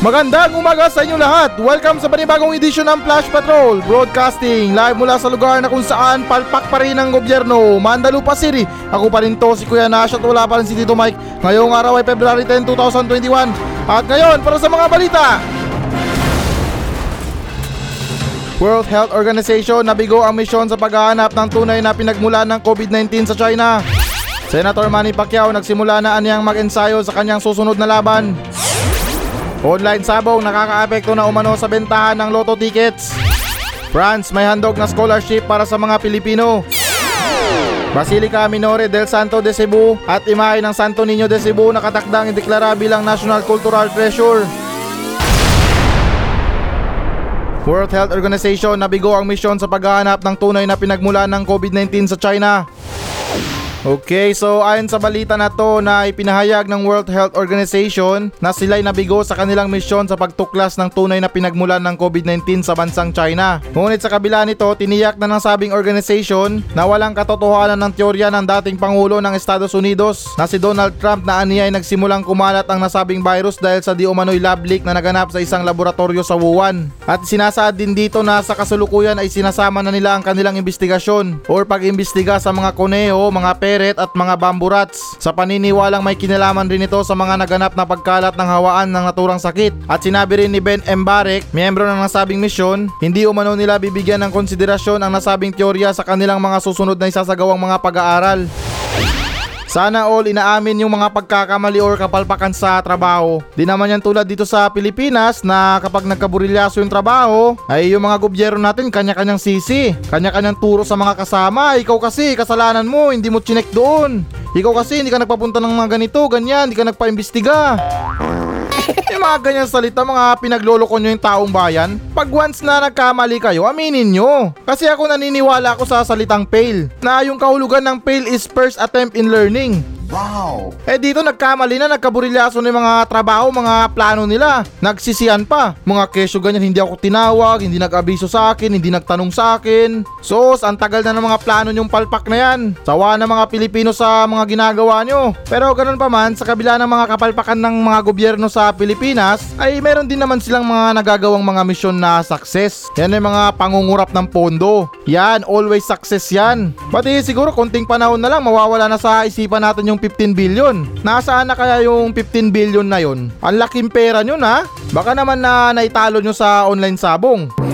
Magandang umaga sa inyo lahat! Welcome sa panibagong edisyon ng Flash Patrol Broadcasting live mula sa lugar na kung saan palpak pa rin ang gobyerno. Mandalupa City. Ako pa rin to si Kuya Nash at wala pa rin si Tito Mike. Ngayong araw ay February 10, 2021 At ngayon para sa mga balita. World Health Organization nabigo ang misyon sa paghahanap ng tunay na pinagmulan ng COVID-19 sa China. Senator Manny Pacquiao nagsimula na anyang mag-ensayo sa kanyang susunod na laban Online sabong nakakaapekto na umano sa bentahan ng loto tickets. France may handog na scholarship para sa mga Pilipino. Basilica Minore del Santo de Cebu at imahe ng Santo Niño de Cebu nakatakdang ideklara bilang National Cultural Treasure. World Health Organization nabigo ang misyon sa paghahanap ng tunay na pinagmulan ng COVID-19 sa China. Okay, so ayon sa balita na to na ipinahayag ng World Health Organization na sila'y nabigo sa kanilang misyon sa pagtuklas ng tunay na pinagmulan ng COVID-19 sa bansang China. Ngunit sa kabila nito, tiniyak na ng sabing organization na walang katotohanan ng teorya ng dating Pangulo ng Estados Unidos na si Donald Trump na aniya ay nagsimulang kumalat ang nasabing virus dahil sa di umano'y lab leak na naganap sa isang laboratorio sa Wuhan. At sinasaad din dito na sa kasulukuyan ay sinasama na nila ang kanilang investigasyon or pag-imbestiga sa mga kuneho, mga pet peret at mga bamboo rats. Sa paniniwalang may kinalaman rin ito sa mga naganap na pagkalat ng hawaan ng naturang sakit. At sinabi rin ni Ben Mbarek, miyembro ng nasabing misyon, hindi umano nila bibigyan ng konsiderasyon ang nasabing teorya sa kanilang mga susunod na isasagawang mga pag-aaral. Sana all inaamin yung mga pagkakamali or kapalpakan sa trabaho. Di naman yan tulad dito sa Pilipinas na kapag nagkaburilyaso yung trabaho, ay yung mga gobyerno natin kanya-kanyang sisi. Kanya-kanyang turo sa mga kasama. Ikaw kasi, kasalanan mo, hindi mo chinek doon. Ikaw kasi, hindi ka nagpapunta ng mga ganito, ganyan, hindi ka nagpaimbestiga. Yung mga ganyan salita, mga pinagloloko nyo yung taong bayan. Pag once na nagkamali kayo, aminin nyo. Kasi ako naniniwala ako sa salitang fail. Na yung kahulugan ng fail is first attempt in learning. Wow! Eh dito nagkamali na, nagkaburilyaso ng mga trabaho, mga plano nila. Nagsisiyan pa. Mga kesyo ganyan, hindi ako tinawag, hindi nag-abiso sa akin, hindi nagtanong sa akin. Sos, ang tagal na ng mga plano nyong palpak na yan. Sawa na mga Pilipino sa mga ginagawa nyo. Pero ganun pa man, sa kabila ng mga kapalpakan ng mga gobyerno sa Pilipinas, ay meron din naman silang mga nagagawang mga misyon na success. Yan ay mga pangungurap ng pondo. Yan, always success yan. Pati siguro konting panahon na lang mawawala na sa isipan natin yung 15 billion. Nasaan na kaya yung 15 billion na yon? Ang laking pera nyo na. Baka naman na naitalo nyo sa online sabong.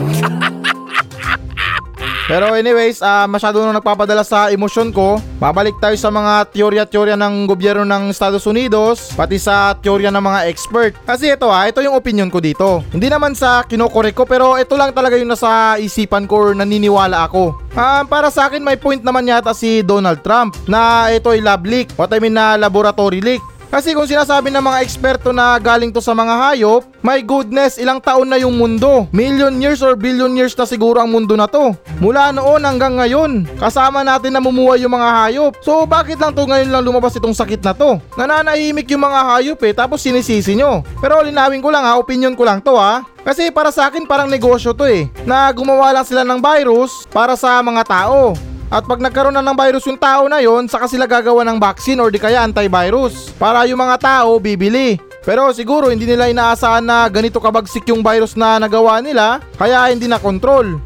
Pero anyways, uh, masyado nang nagpapadala sa emosyon ko. Babalik tayo sa mga teorya-teorya ng gobyerno ng Estados Unidos, pati sa teorya ng mga expert. Kasi ito ha, ito yung opinion ko dito. Hindi naman sa kinokorek ko, pero ito lang talaga yung nasa isipan ko or naniniwala ako. Uh, para sa akin, may point naman yata si Donald Trump na ito ay lab leak. What I mean na laboratory leak. Kasi kung sinasabi ng mga eksperto na galing to sa mga hayop, my goodness, ilang taon na yung mundo. Million years or billion years na siguro ang mundo na to. Mula noon hanggang ngayon, kasama natin na mumuhay yung mga hayop. So bakit lang to ngayon lang lumabas itong sakit na to? Nananahimik yung mga hayop eh, tapos sinisisi nyo. Pero linawin ko lang ha, opinion ko lang to ha. Kasi para sa akin parang negosyo to eh, na gumawa lang sila ng virus para sa mga tao. At pag nagkaroon na ng virus yung tao na yon, saka sila gagawa ng vaccine or di kaya antivirus para yung mga tao bibili. Pero siguro hindi nila inaasahan na ganito kabagsik yung virus na nagawa nila, kaya hindi na control.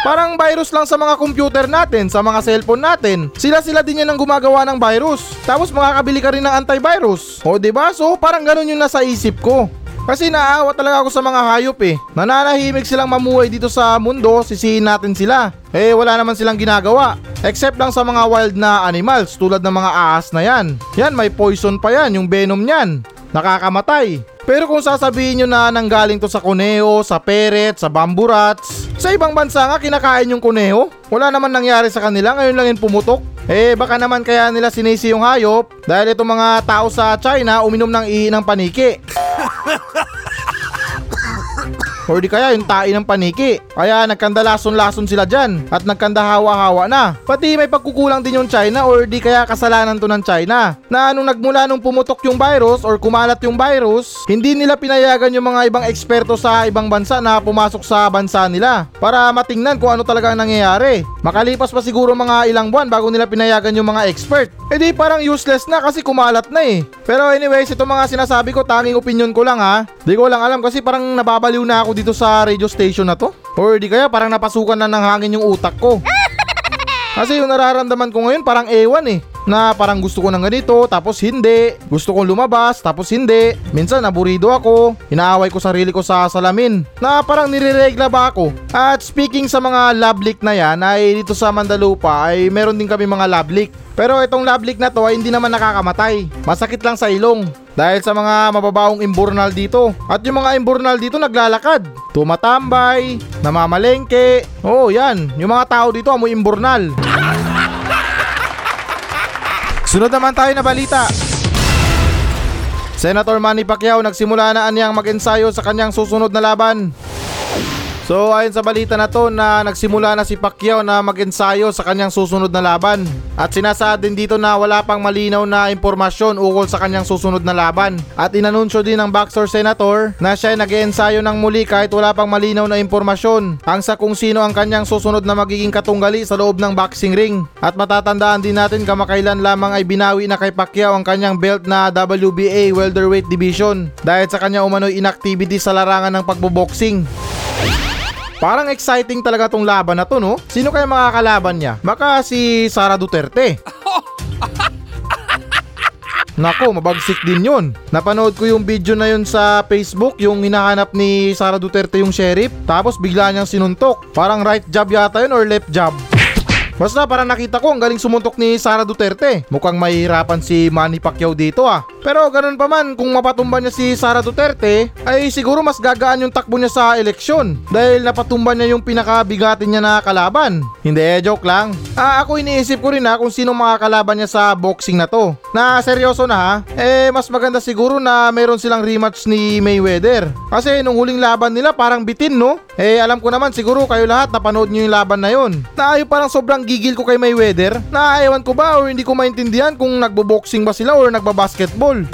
Parang virus lang sa mga computer natin, sa mga cellphone natin. Sila-sila din yan ang gumagawa ng virus. Tapos makakabili ka rin ng antivirus. O ba diba? So parang ganun yung nasa isip ko. Kasi naawa talaga ako sa mga hayop eh. Nananahimik silang mamuhay dito sa mundo, sisihin natin sila. Eh wala naman silang ginagawa. Except lang sa mga wild na animals tulad ng mga ahas na yan. Yan may poison pa yan, yung venom niyan. Nakakamatay. Pero kung sasabihin nyo na nanggaling to sa kuneho, sa peret, sa bamboo rats, sa ibang bansa nga kinakain yung kuneho, wala naman nangyari sa kanila, ngayon lang yung pumutok. Eh baka naman kaya nila sinisi yung hayop dahil itong mga tao sa China uminom ng ihi ng paniki. or di kaya yung tae ng paniki. Kaya nagkandalason-lason sila dyan at nagkandahawa-hawa na. Pati may pagkukulang din yung China or di kaya kasalanan to ng China na nung nagmula nung pumutok yung virus or kumalat yung virus, hindi nila pinayagan yung mga ibang eksperto sa ibang bansa na pumasok sa bansa nila para matingnan kung ano talaga ang nangyayari. Makalipas pa siguro mga ilang buwan bago nila pinayagan yung mga expert. E di parang useless na kasi kumalat na eh. Pero anyways, ito mga sinasabi ko tanging opinion ko lang ha. Di ko lang alam kasi parang nababaliw na ako dito sa radio station na to. Or di kaya parang napasukan na ng hangin yung utak ko. Kasi yung nararamdaman ko ngayon parang ewan eh. Na parang gusto ko ng ganito, tapos hindi. Gusto kong lumabas, tapos hindi. Minsan naburido ako. Inaaway ko sarili ko sa salamin. Na parang nireregla ba ako? At speaking sa mga love leak na yan, ay dito sa Mandalupa ay meron din kami mga love leak. Pero itong love leak na to ay hindi naman nakakamatay. Masakit lang sa ilong. Dahil sa mga mababaong imburnal dito. At yung mga imburnal dito naglalakad. Tumatambay, namamalengke. Oo, yan. Yung mga tao dito amoy imburnal. Sunod naman tayo na balita. Senator Manny Pacquiao nagsimula na anyang mag-ensayo sa kanyang susunod na laban. So ayon sa balita na to na nagsimula na si Pacquiao na mag-ensayo sa kanyang susunod na laban. At sinasaad din dito na wala pang malinaw na impormasyon ukol sa kanyang susunod na laban. At inanunsyo din ng boxer senator na siya ay nag-ensayo ng muli kahit wala pang malinaw na impormasyon ang sa kung sino ang kanyang susunod na magiging katunggali sa loob ng boxing ring. At matatandaan din natin kamakailan lamang ay binawi na kay Pacquiao ang kanyang belt na WBA welterweight division dahil sa kanya umano'y inactivity sa larangan ng pagboboxing. Parang exciting talaga tong laban na to, no? Sino kaya makakalaban niya? Baka si Sara Duterte. Nako, mabagsik din yun. Napanood ko yung video na yun sa Facebook, yung hinahanap ni Sara Duterte yung sheriff, tapos bigla niyang sinuntok. Parang right jab yata yun or left jab. Basta para nakita ko ang galing sumuntok ni Sara Duterte. Mukhang mahihirapan si Manny Pacquiao dito ah. Pero ganun pa man, kung mapatumba niya si Sara Duterte, ay siguro mas gagaan yung takbo niya sa eleksyon. Dahil napatumba niya yung pinakabigatin niya na kalaban. Hindi, joke lang. Ah, ako iniisip ko rin ha kung sino makakalaban niya sa boxing na to. Na seryoso na ha, eh mas maganda siguro na meron silang rematch ni Mayweather. Kasi nung huling laban nila parang bitin no? Eh alam ko naman siguro kayo lahat napanood niyo yung laban na yon. Na ayaw parang sobrang gigil ko kay Mayweather. Na ewan ko ba or hindi ko maintindihan kung nagbo-boxing ba sila or nagbabasketball.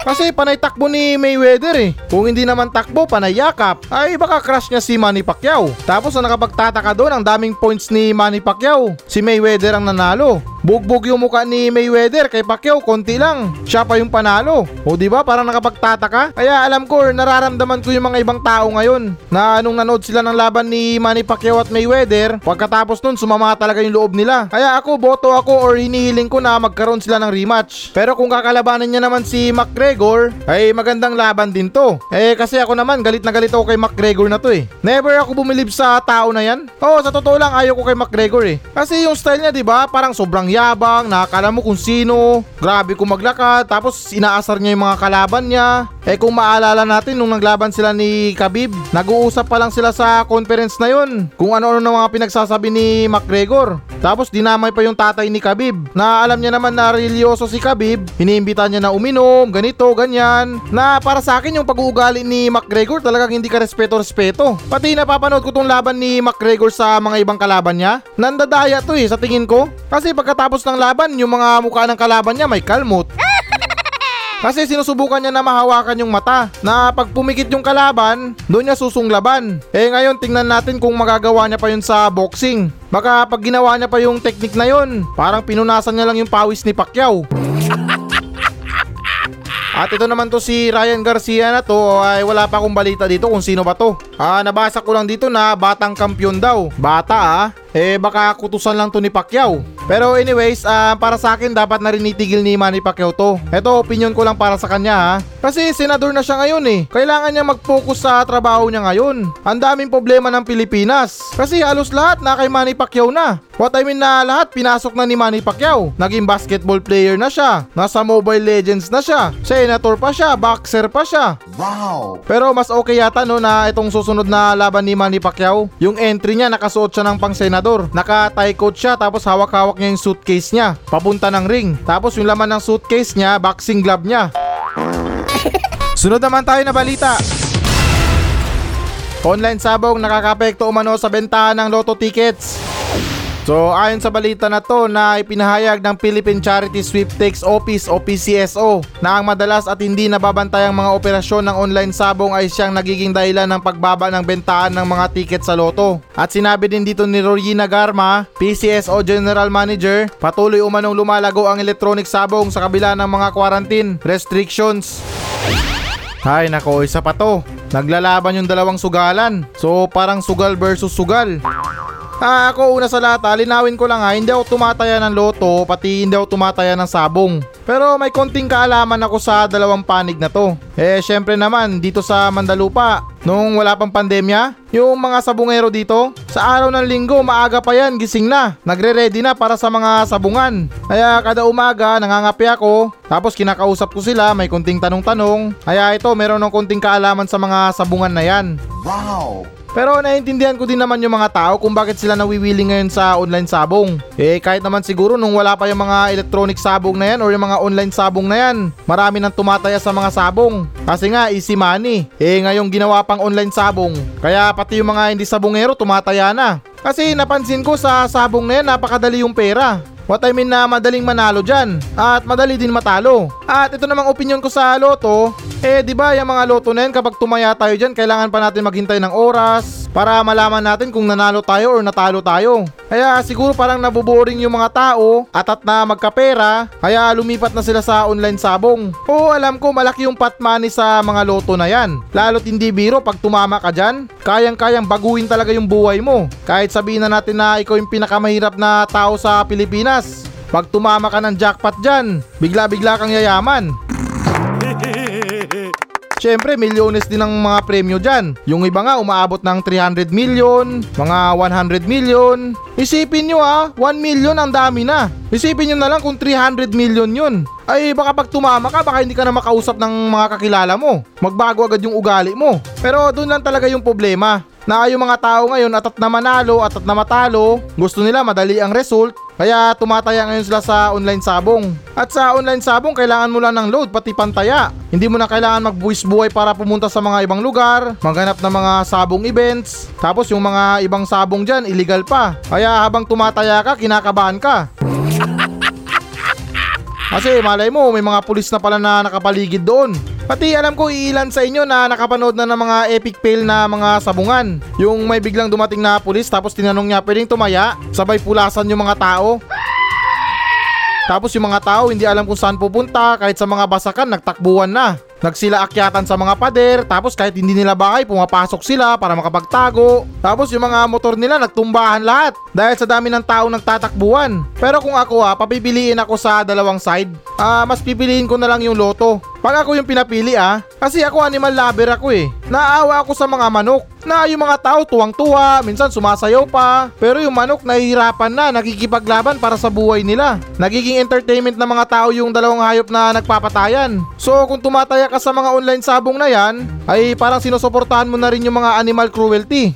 Kasi panay takbo ni Mayweather eh. Kung hindi naman takbo, panay yakap. Ay baka crush niya si Manny Pacquiao. Tapos ang nakapagtataka doon, ang daming points ni Manny Pacquiao. Si Mayweather ang nanalo. Bugbog yung muka ni Mayweather kay Pacquiao, konti lang. Siya pa yung panalo. O di ba parang nakapagtataka? Kaya alam ko nararamdaman ko yung mga ibang tao ngayon na nung nanood sila ng laban ni Manny Pacquiao at Mayweather, pagkatapos nun sumama talaga yung loob nila. Kaya ako, boto ako or hinihiling ko na magkaroon sila ng rematch. Pero kung kakalabanan niya naman si McGregor, ay magandang laban din to. Eh kasi ako naman, galit na galit ako kay McGregor na to eh. Never ako bumilib sa tao na yan. Oo, sa totoo lang ayaw ko kay McGregor eh. Kasi yung style niya, di ba? Parang sobrang yabang, nakakala mo kung sino. Grabe kung maglakad, tapos inaasar niya yung mga kalaban niya. Eh kung maalala natin nung naglaban sila ni Khabib, nag-uusap pa lang sila sa conference na yun. Kung ano-ano na mga pinagsasabi ni McGregor. Tapos dinamay pa yung tatay ni Khabib. Na alam niya naman na religyoso si Khabib, iniimbita niya na uminom, ganito, ganyan. Na para sa akin yung pag-uugali ni McGregor talagang hindi ka respeto-respeto. Pati napapanood ko tong laban ni McGregor sa mga ibang kalaban niya. Nandadaya to eh sa tingin ko. Kasi pagkatapos ng laban, yung mga mukha ng kalaban niya may kalmot. Kasi sinusubukan niya na mahawakan yung mata na pag pumikit yung kalaban, doon niya susunglaban. Eh ngayon tingnan natin kung magagawa niya pa yun sa boxing. Baka pag ginawa niya pa yung technique na yun, parang pinunasan niya lang yung pawis ni Pacquiao. At ito naman to si Ryan Garcia na to ay wala pa akong balita dito kung sino ba to. Ah, nabasa ko lang dito na batang kampyon daw. Bata ah. Eh baka kutusan lang to ni Pacquiao. Pero anyways, ah, para sa akin dapat na rin itigil ni Manny Pacquiao to. Ito opinion ko lang para sa kanya ha. Kasi senador na siya ngayon eh. Kailangan niya mag-focus sa trabaho niya ngayon. Ang daming problema ng Pilipinas. Kasi halos lahat na kay Manny Pacquiao na. What I mean na lahat pinasok na ni Manny Pacquiao. Naging basketball player na siya. Nasa Mobile Legends na siya. Senator pa siya, boxer pa siya. Wow! Pero mas okay yata no na itong susunod na laban ni Manny Pacquiao. Yung entry niya nakasuot siya ng pang senador. Naka-tie coat siya tapos hawak-hawak niya yung suitcase niya. Papunta ng ring. Tapos yung laman ng suitcase niya, boxing glove niya. Sunod naman tayo na balita. Online sabong nakakapekto umano sa bentahan ng loto tickets. So ayon sa balita na to na ipinahayag ng Philippine Charity Sweepstakes Office o PCSO na ang madalas at hindi nababantayang mga operasyon ng online sabong ay siyang nagiging dahilan ng pagbaba ng bentahan ng mga tiket sa loto. At sinabi din dito ni Rorina Garma, PCSO General Manager, patuloy umanong lumalago ang electronic sabong sa kabila ng mga quarantine restrictions. Hay nako, isa pa to. Naglalaban yung dalawang sugalan. So parang sugal versus sugal. Ah, ako una sa lahat, ah, linawin ko lang ha, hindi ako tumataya ng loto, pati hindi ako tumataya ng sabong. Pero may konting kaalaman ako sa dalawang panig na to. Eh, syempre naman, dito sa Mandalupa, nung wala pang pandemya, yung mga sabungero dito, sa araw ng linggo, maaga pa yan, gising na. Nagre-ready na para sa mga sabungan. Kaya kada umaga, nangangapi ako, tapos kinakausap ko sila, may konting tanong-tanong. Kaya ito, meron ng konting kaalaman sa mga sabungan na yan. Wow! Pero naiintindihan ko din naman yung mga tao kung bakit sila nawiwili ngayon sa online sabong. Eh kahit naman siguro nung wala pa yung mga electronic sabong na yan or yung mga online sabong na yan, marami nang tumataya sa mga sabong. Kasi nga easy money. Eh ngayong ginawa pang online sabong, kaya pati yung mga hindi sabongero tumataya na. Kasi napansin ko sa sabong na yan napakadali yung pera. What I mean na madaling manalo dyan at madali din matalo. At ito namang opinion ko sa loto, eh di ba yung mga loto na yan kapag tumaya tayo dyan kailangan pa natin maghintay ng oras para malaman natin kung nanalo tayo or natalo tayo. Kaya siguro parang naboboring yung mga tao atat na magkapera kaya lumipat na sila sa online sabong. Oo alam ko malaki yung pot money sa mga loto na yan. Lalo't hindi biro pag tumama ka dyan, kayang-kayang baguhin talaga yung buhay mo. Kahit sabihin na natin na ikaw yung pinakamahirap na tao sa Pilipinas. Pag tumama ka ng jackpot dyan, bigla-bigla kang yayaman. Siyempre, milyones din ang mga premyo dyan. Yung iba nga umaabot ng 300 million, mga 100 million. Isipin nyo ah, 1 million ang dami na. Isipin nyo na lang kung 300 million yun. Ay baka pag tumama ka, baka hindi ka na makausap ng mga kakilala mo. Magbago agad yung ugali mo. Pero doon lang talaga yung problema. Na yung mga tao ngayon atat na manalo, atat na matalo, gusto nila madali ang result, kaya tumataya ngayon sila sa online sabong. At sa online sabong, kailangan mo lang ng load pati pantaya. Hindi mo na kailangan magbuwis buhay para pumunta sa mga ibang lugar, maghanap ng mga sabong events. Tapos yung mga ibang sabong dyan, illegal pa. Kaya habang tumataya ka, kinakabahan ka. Kasi malay mo, may mga pulis na pala na nakapaligid doon. Pati alam ko ilan sa inyo na nakapanood na ng mga epic fail na mga sabungan. Yung may biglang dumating na pulis tapos tinanong niya pwedeng tumaya, sabay pulasan yung mga tao. Tapos yung mga tao hindi alam kung saan pupunta kahit sa mga basakan nagtakbuhan na. Nagsila akyatan sa mga pader tapos kahit hindi nila bahay pumapasok sila para makapagtago. Tapos yung mga motor nila nagtumbahan lahat dahil sa dami ng tao nagtatakbuhan. Pero kung ako ha, papipiliin ako sa dalawang side. Ah, mas pipiliin ko na lang yung loto. Pag ako yung pinapili ah, kasi ako animal lover ako eh. Naawa ako sa mga manok. Na yung mga tao tuwang-tuwa, minsan sumasayaw pa. Pero yung manok nahihirapan na, nakikipaglaban para sa buhay nila. Nagiging entertainment ng mga tao yung dalawang hayop na nagpapatayan. So kung tumataya ka sa mga online sabong na yan, ay parang sinusuportahan mo na rin yung mga animal cruelty.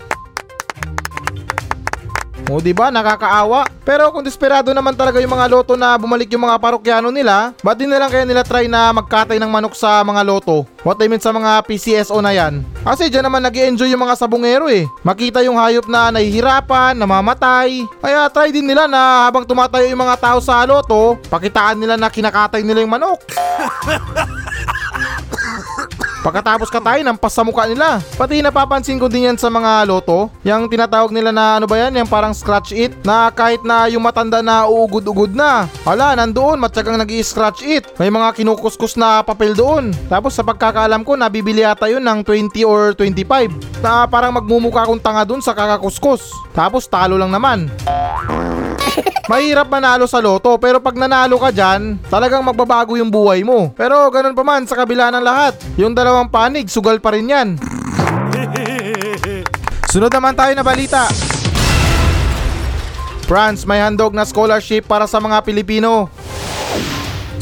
O di ba nakakaawa? Pero kung desperado naman talaga yung mga loto na bumalik yung mga parokyano nila, ba't di na lang kaya nila try na magkatay ng manok sa mga loto? What I mean sa mga PCSO na yan? Kasi dyan naman nag enjoy yung mga sabungero eh. Makita yung hayop na nahihirapan, namamatay. Kaya try din nila na habang tumatayo yung mga tao sa loto, pakitaan nila na kinakatay nila yung manok. Pagkatapos katayin, ang sa mukha nila. Pati napapansin ko din yan sa mga loto. Yung tinatawag nila na ano ba yan, yung parang scratch it. Na kahit na yung matanda na uugod-ugod na. Hala, nandoon, matyagang nag scratch it. May mga kinukuskus na papel doon. Tapos sa pagkakaalam ko, nabibili ata yun ng 20 or 25. Na parang magmumukha akong tanga doon sa kakakuskus. Tapos talo lang naman. Mahirap manalo sa loto pero pag nanalo ka dyan, talagang magbabago yung buhay mo. Pero ganun pa man sa kabila ng lahat, yung dalawang panig, sugal pa rin yan. Sunod naman tayo na balita. France may handog na scholarship para sa mga Pilipino.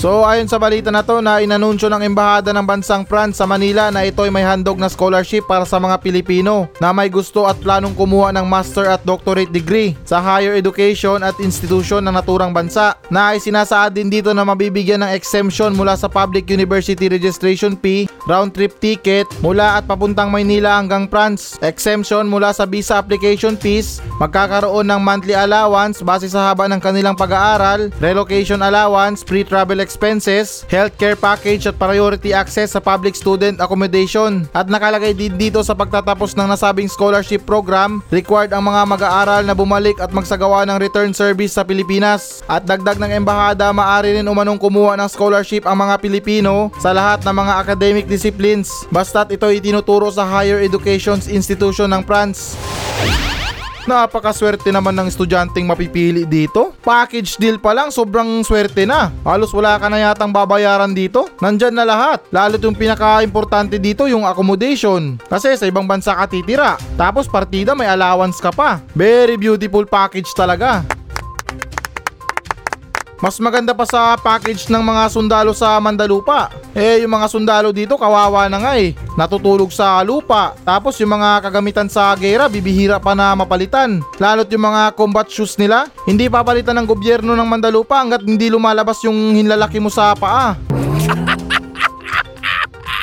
So ayon sa balita na to na inanunsyo ng Embahada ng Bansang France sa Manila na ito ay may handog na scholarship para sa mga Pilipino na may gusto at planong kumuha ng master at doctorate degree sa higher education at institusyon ng naturang bansa. Na ay sinasaad din dito na mabibigyan ng exemption mula sa public university registration fee round trip ticket mula at papuntang Maynila hanggang France, exemption mula sa visa application fees, magkakaroon ng monthly allowance base sa haba ng kanilang pag-aaral, relocation allowance, free travel expenses, healthcare package at priority access sa public student accommodation. At nakalagay din dito sa pagtatapos ng nasabing scholarship program, required ang mga mag-aaral na bumalik at magsagawa ng return service sa Pilipinas. At dagdag ng embahada, maaari rin umanong kumuha ng scholarship ang mga Pilipino sa lahat ng mga academic disciplines basta't ito itinuturo sa higher education institution ng France. Napakaswerte naman ng estudyanteng mapipili dito. Package deal pa lang, sobrang swerte na. Halos wala ka na yatang babayaran dito. Nandyan na lahat. Lalo yung pinaka-importante dito yung accommodation. Kasi sa ibang bansa ka titira. Tapos partida may allowance ka pa. Very beautiful package talaga. Mas maganda pa sa package ng mga sundalo sa Mandalupa. Eh, yung mga sundalo dito kawawa na nga eh. Natutulog sa lupa. Tapos yung mga kagamitan sa gera, bibihira pa na mapalitan. Lalo't yung mga combat shoes nila, hindi papalitan ng gobyerno ng Mandalupa hanggat hindi lumalabas yung hinlalaki mo sa paa.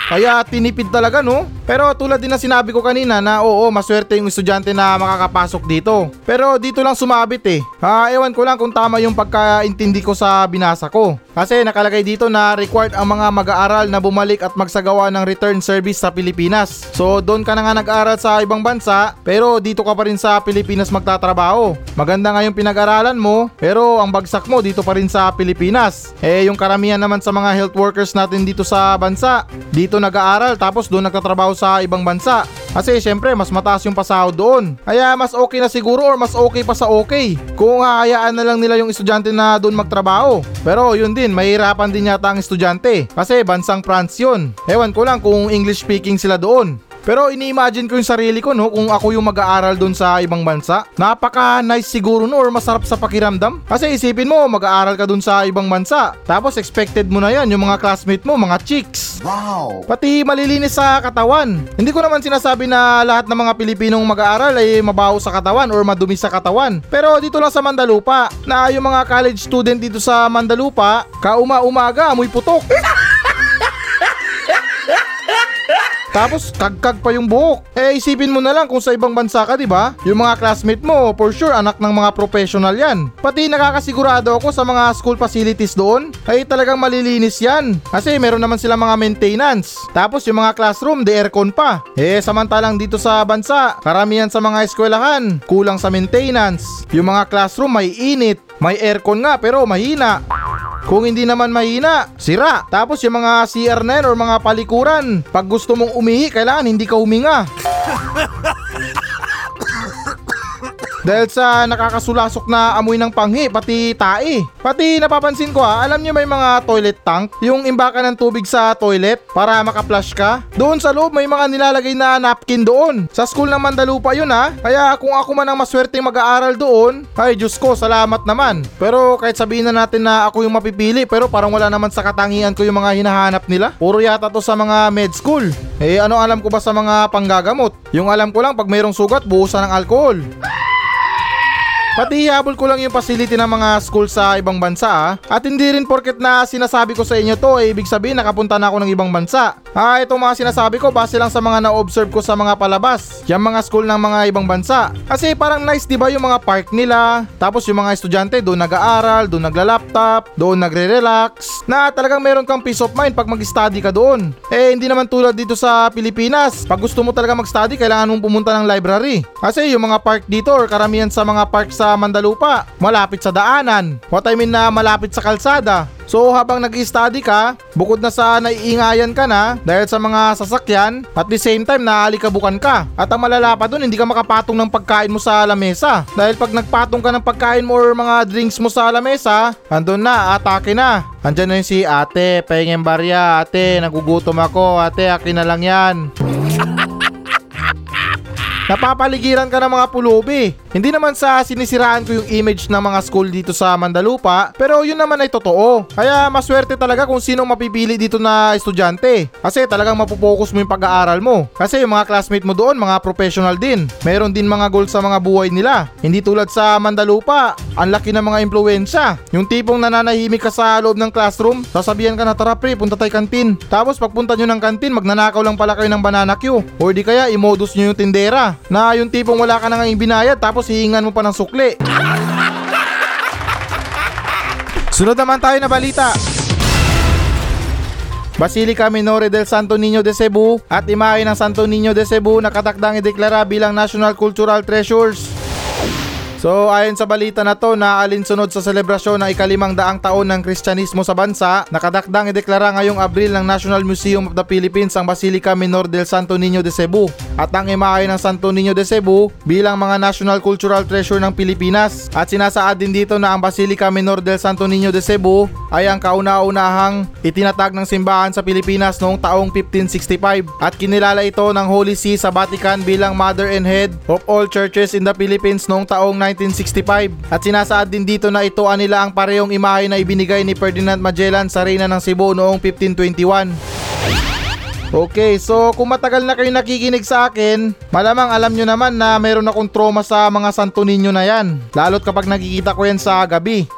Kaya tinipid talaga no? Pero tulad din na sinabi ko kanina na oo, maswerte yung estudyante na makakapasok dito. Pero dito lang sumabit eh. Ha, ewan ko lang kung tama yung pagkaintindi ko sa binasa ko. Kasi nakalagay dito na required ang mga mag-aaral na bumalik at magsagawa ng return service sa Pilipinas. So doon ka na nga nag-aaral sa ibang bansa, pero dito ka pa rin sa Pilipinas magtatrabaho. Maganda nga yung pinag-aralan mo, pero ang bagsak mo dito pa rin sa Pilipinas. Eh yung karamihan naman sa mga health workers natin dito sa bansa, dito nag-aaral tapos doon nagtatrabaho sa ibang bansa. Kasi syempre mas mataas yung pasahod doon. Kaya mas okay na siguro or mas okay pa sa okay. Kung hahayaan na lang nila yung estudyante na doon magtrabaho. Pero yun din, mahirapan din yata ang estudyante. Kasi bansang France yun. Ewan ko lang kung English speaking sila doon. Pero ini-imagine ko yung sarili ko no kung ako yung mag-aaral doon sa ibang bansa. Napaka nice siguro no or masarap sa pakiramdam. Kasi isipin mo mag-aaral ka doon sa ibang bansa. Tapos expected mo na yan yung mga classmate mo, mga chicks. Wow! Pati malilinis sa katawan. Hindi ko naman sinasabi na lahat ng mga Pilipinong mag-aaral ay mabaho sa katawan or madumi sa katawan. Pero dito lang sa Mandalupa, na yung mga college student dito sa Mandalupa, kauma-umaga amoy putok. Tapos kagkag pa yung buhok. Eh isipin mo na lang kung sa ibang bansa ka, 'di ba? Yung mga classmate mo, for sure anak ng mga professional 'yan. Pati nakakasigurado ako sa mga school facilities doon, ay talagang malilinis 'yan. Kasi meron naman sila mga maintenance. Tapos yung mga classroom, de aircon pa. Eh samantalang dito sa bansa, karamihan sa mga eskwelahan, kulang sa maintenance. Yung mga classroom may init, may aircon nga pero mahina. Kung hindi naman mahina, sira. Tapos yung mga CR na yan or mga palikuran, pag gusto mong umihi, kailangan hindi ka huminga. Dahil sa nakakasulasok na amoy ng panghi, pati tae. Pati napapansin ko ha, alam niyo may mga toilet tank, yung imbaka ng tubig sa toilet para maka-flush ka. Doon sa loob may mga nilalagay na napkin doon. Sa school ng Mandalupa yun ha. Kaya kung ako man ang maswerteng mag-aaral doon, ay Diyos ko, salamat naman. Pero kahit sabihin na natin na ako yung mapipili, pero parang wala naman sa katangian ko yung mga hinahanap nila. Puro yata to sa mga med school. Eh ano alam ko ba sa mga panggagamot? Yung alam ko lang pag mayroong sugat, buhusan ng alkohol. Pati habol ko lang yung facility ng mga school sa ibang bansa ah. At hindi rin porket na sinasabi ko sa inyo to eh ibig sabihin nakapunta na ako ng ibang bansa. Ah, itong mga sinasabi ko base lang sa mga na-observe ko sa mga palabas. Yung mga school ng mga ibang bansa. Kasi parang nice 'di ba yung mga park nila. Tapos yung mga estudyante doon nag-aaral, doon nagla-laptop, doon nagre-relax. Na talagang meron kang peace of mind pag mag-study ka doon. Eh hindi naman tulad dito sa Pilipinas. Pag gusto mo talaga mag-study, kailangan mong pumunta ng library. Kasi yung mga park dito or karamihan sa mga park sa Mandalupa, malapit sa daanan. What I mean na malapit sa kalsada. So habang nag-study ka, bukod na sa naiingayan ka na dahil sa mga sasakyan, at the same time naalikabukan ka. At ang malala pa dun, hindi ka makapatong ng pagkain mo sa lamesa. Dahil pag nagpatong ka ng pagkain mo or mga drinks mo sa lamesa, andun na, atake na. Andyan na yung si ate, pahingin barya, ate, nagugutom ako, ate, akin na lang yan. Napapaligiran ka ng mga pulubi. Hindi naman sa sinisiraan ko yung image ng mga school dito sa Mandalupa, pero yun naman ay totoo. Kaya maswerte talaga kung sinong mapipili dito na estudyante. Kasi talagang mapopokus mo yung pag-aaral mo. Kasi yung mga classmate mo doon, mga professional din. Meron din mga goals sa mga buhay nila. Hindi tulad sa Mandalupa, ang laki ng mga impluensya. Yung tipong nananahimik ka sa loob ng classroom, sasabihan ka na tara pre, punta tayo kantin. Tapos pagpunta nyo ng kantin, magnanakaw lang pala kayo ng banana queue. O di kaya imodus nyo yung tindera. Na yung tipong wala ka nang ibinayad tapos hihingan mo pa ng sukli. Sunod naman tayo na balita. Basilica Minore del Santo Niño de Cebu at imahe ng Santo Niño de Cebu na katakdang ideklara bilang National Cultural Treasures. So ayon sa balita na to na alinsunod sa selebrasyon ng ikalimang daang taon ng Kristyanismo sa bansa, nakadakdang ideklara ngayong Abril ng National Museum of the Philippines ang Basilica Minor del Santo Niño de Cebu. At ang imahe ng Santo Niño de Cebu bilang mga National Cultural Treasure ng Pilipinas. At sinasaad din dito na ang Basilica Minor del Santo Niño de Cebu ay ang kauna-unahang itinatag ng simbahan sa Pilipinas noong taong 1565 at kinilala ito ng Holy See sa Vatican bilang Mother and Head of all churches in the Philippines noong taong 1965 at sinasaad din dito na ito anila ang parehong imahe na ibinigay ni Ferdinand Magellan sa Reyna ng Cebu noong 1521. Okay, so kung matagal na kayo nakikinig sa akin, malamang alam nyo naman na meron akong trauma sa mga Santo Niño na yan. Lalo't kapag nakikita ko yan sa gabi.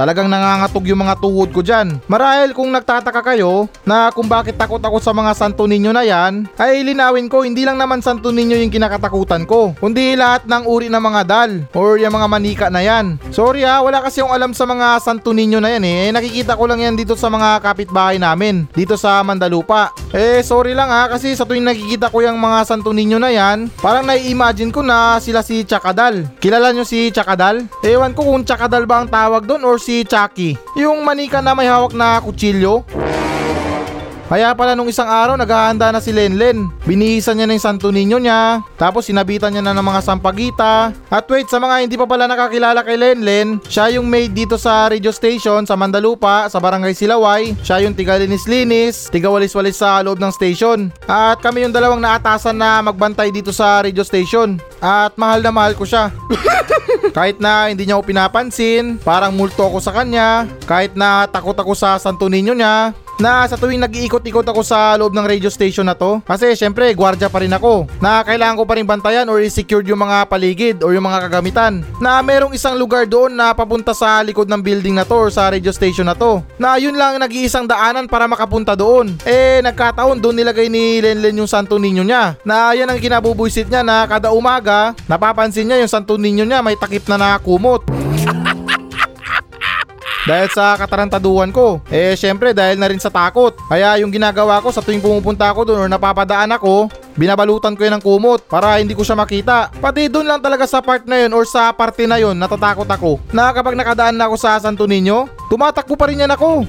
Talagang nangangatog yung mga tuhod ko dyan. Marahil kung nagtataka kayo na kung bakit takot ako sa mga Santo Niño na yan, ay linawin ko hindi lang naman Santo Niño yung kinakatakutan ko, kundi lahat ng uri ng mga dal or yung mga manika na yan. Sorry ha, wala kasi yung alam sa mga Santo Niño na yan eh. Nakikita ko lang yan dito sa mga kapitbahay namin, dito sa Mandalupa. Eh sorry lang ha, kasi sa tuwing nakikita ko yung mga Santo Niño na yan, parang nai-imagine ko na sila si Chakadal. Kilala nyo si Chakadal? Ewan ko kung Chakadal ba ang tawag doon or si Chucky. Yung manika na may hawak na kutsilyo. Kaya pala nung isang araw naghahanda na si Lenlen. Binihisan niya na yung Santo Niño niya. Tapos sinabitan niya na ng mga sampagita. At wait, sa mga hindi pa pala nakakilala kay Lenlen, siya yung maid dito sa radio station sa Mandalupa, sa Barangay Silaway. Siya yung tiga-linis-linis, tiga-walis-walis sa loob ng station. At kami yung dalawang naatasan na magbantay dito sa radio station. At mahal na mahal ko siya. kahit na hindi niya ako pinapansin, parang multo ako sa kanya, kahit na takot ako sa Santo Niño niya, na sa tuwing nag-iikot-ikot ako sa loob ng radio station na to kasi syempre gwardiya pa rin ako na kailangan ko pa rin bantayan or i-secure yung mga paligid or yung mga kagamitan na merong isang lugar doon na papunta sa likod ng building na to or sa radio station na to na yun lang nag-iisang daanan para makapunta doon. Eh nagkataon doon nilagay ni Lenlen yung Santo Niño niya na yan ang kinabubuisit niya na kada umaga napapansin niya yung Santo Niño niya may takip na nakakumot dahil sa katarantaduhan ko. Eh syempre dahil na rin sa takot. Kaya yung ginagawa ko sa tuwing pumupunta ako doon or napapadaan ako, binabalutan ko yun ng kumot para hindi ko siya makita. Pati doon lang talaga sa part na yun or sa parte na yun natatakot ako na kapag nakadaan na ako sa Santo Niño, tumatakbo pa rin yan ako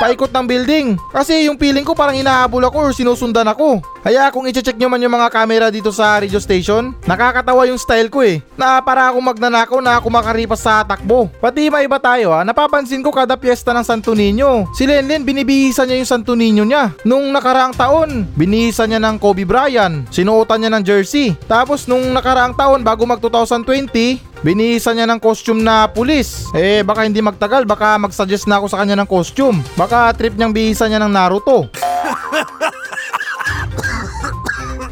paikot ng building. Kasi yung feeling ko parang hinahabol ako or sinusundan ako. Kaya kung i-check nyo man yung mga camera dito sa radio station, nakakatawa yung style ko eh. Na para ako magnanakaw na ako makaripas sa takbo. Pati iba iba tayo ha, napapansin ko kada piyesta ng Santo Niño. Si Lenlen binibihisan niya yung Santo Niño niya. Nung nakaraang taon, binihisan niya ng Kobe Bryant. Sinuotan niya ng jersey. Tapos nung nakaraang taon bago mag 2020, Binihisan niya ng costume na pulis. Eh baka hindi magtagal, baka mag-suggest na ako sa kanya ng costume. Baka trip niyang bihisan niya ng Naruto.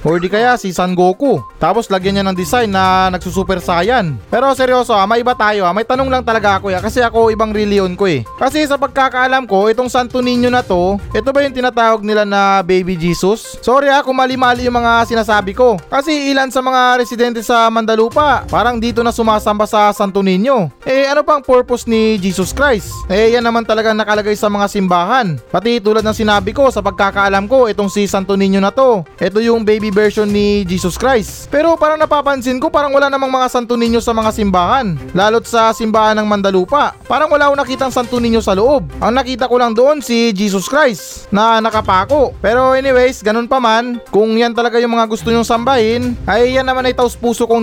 Or di kaya si San Goku. Tapos lagyan niya ng design na nagsusuper saiyan. Pero seryoso ha, may iba tayo ha. May tanong lang talaga ako ya kasi ako ibang reliyon ko eh. Kasi sa pagkakaalam ko, itong Santo Niño na to, ito ba yung tinatawag nila na Baby Jesus? Sorry ha kung mali-mali yung mga sinasabi ko. Kasi ilan sa mga residente sa Mandalupa, parang dito na sumasamba sa Santo Niño. Eh ano pang purpose ni Jesus Christ? Eh yan naman talaga nakalagay sa mga simbahan. Pati tulad ng sinabi ko sa pagkakaalam ko, itong si Santo Niño na to. Ito yung baby version ni Jesus Christ. Pero parang napapansin ko parang wala namang mga Santo Niño sa mga simbahan. Lalot sa simbahan ng Mandalupa. Parang wala akong nakitang Santo Niño sa loob. Ang nakita ko lang doon si Jesus Christ na nakapako. Pero anyways, ganun pa man, kung yan talaga yung mga gusto nyong sambahin, ay yan naman ay taus puso kong